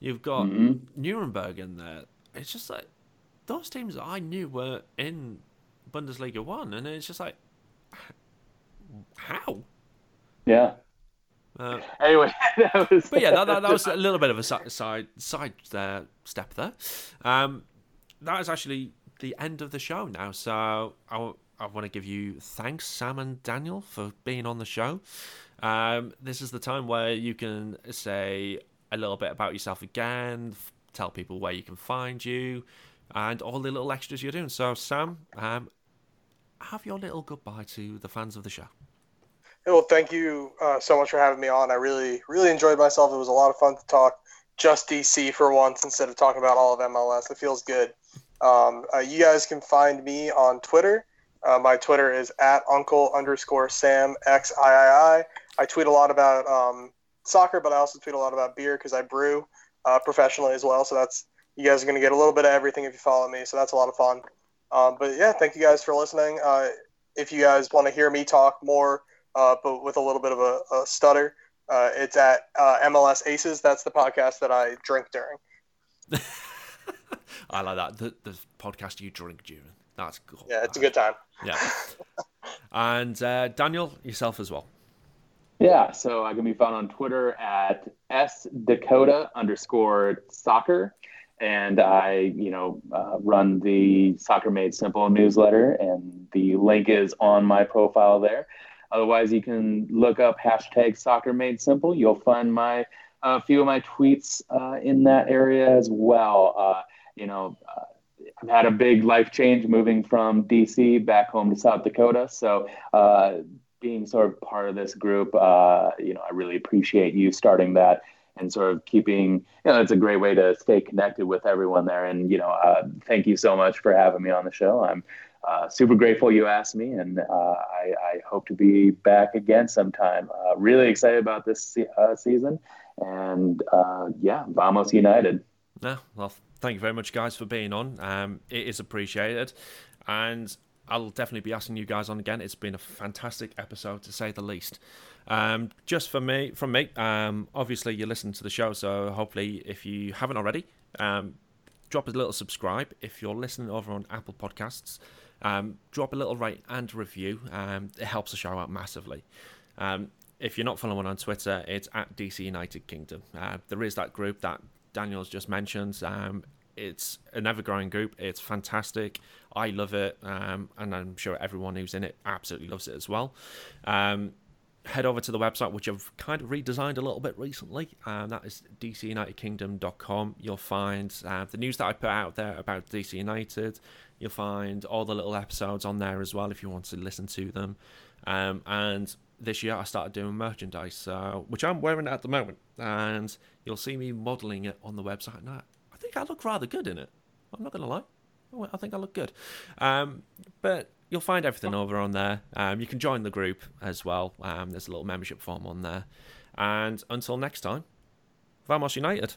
you've got mm-hmm. Nuremberg in there. It's just like those teams I knew were in Bundesliga one, and it's just like how? Yeah. Uh, anyway, [LAUGHS] that was. But yeah, that, that, that, was a little bit of a side side there, step there. Um, that is actually the end of the show now. So I, I want to give you thanks, Sam and Daniel, for being on the show. Um, this is the time where you can say a little bit about yourself again, tell people where you can find you, and all the little extras you're doing. So, Sam, um, have your little goodbye to the fans of the show. Well, thank you uh, so much for having me on. I really, really enjoyed myself. It was a lot of fun to talk just DC for once instead of talking about all of MLS. It feels good. Um, uh, you guys can find me on Twitter. Uh, my Twitter is at uncle underscore Sam X I I I. I tweet a lot about um, soccer, but I also tweet a lot about beer because I brew uh, professionally as well. So that's you guys are going to get a little bit of everything if you follow me. So that's a lot of fun. Um, but yeah, thank you guys for listening. Uh, if you guys want to hear me talk more, uh, but with a little bit of a, a stutter, uh, it's at uh, MLS Aces. That's the podcast that I drink during. [LAUGHS] I like that. The, the podcast you drink during. That's cool. Yeah, it's a good time. Yeah. and uh, Daniel, yourself as well. Yeah, so I can be found on Twitter at s dakota underscore soccer, and I, you know, uh, run the Soccer Made Simple newsletter, and the link is on my profile there. Otherwise, you can look up hashtag Soccer Made Simple. You'll find my a few of my tweets uh, in that area as well. Uh, you know, uh, I've had a big life change moving from DC back home to South Dakota, so uh, being sort of part of this group, uh, you know, I really appreciate you starting that and sort of keeping, you know, it's a great way to stay connected with everyone there. And, you know, uh, thank you so much for having me on the show. I'm uh, super grateful you asked me, and uh, I, I, hope to be back again sometime. Uh, really excited about this se- uh, season. And yeah, Vamos United. Yeah, well, thank you very much, guys, for being on. Um, it is appreciated. And I'll definitely be asking you guys on again. It's been a fantastic episode to say the least. Um, just for me, from me, um, obviously you listen to the show, so hopefully if you haven't already, um, drop a little subscribe. If you're listening over on Apple Podcasts, um, drop a little rate and review. Um, it helps the show out massively. Um, if you're not following on Twitter, it's at DC United Kingdom. Uh, there is that group that Daniel's just mentioned. Um, it's an ever growing group. It's fantastic. I love it, um, and I'm sure everyone who's in it absolutely loves it as well. Um, head over to the website, which I've kind of redesigned a little bit recently, and that is dcunitedkingdom.com. You'll find uh, the news that I put out there about DC United. You'll find all the little episodes on there as well if you want to listen to them. Um, and this year I started doing merchandise, uh, which I'm wearing at the moment, and you'll see me modelling it on the website. Now, I think I look rather good in it. I'm not going to lie. I think I look good. Um, but you'll find everything over on there. Um, you can join the group as well. Um, there's a little membership form on there. And until next time, Vamos United.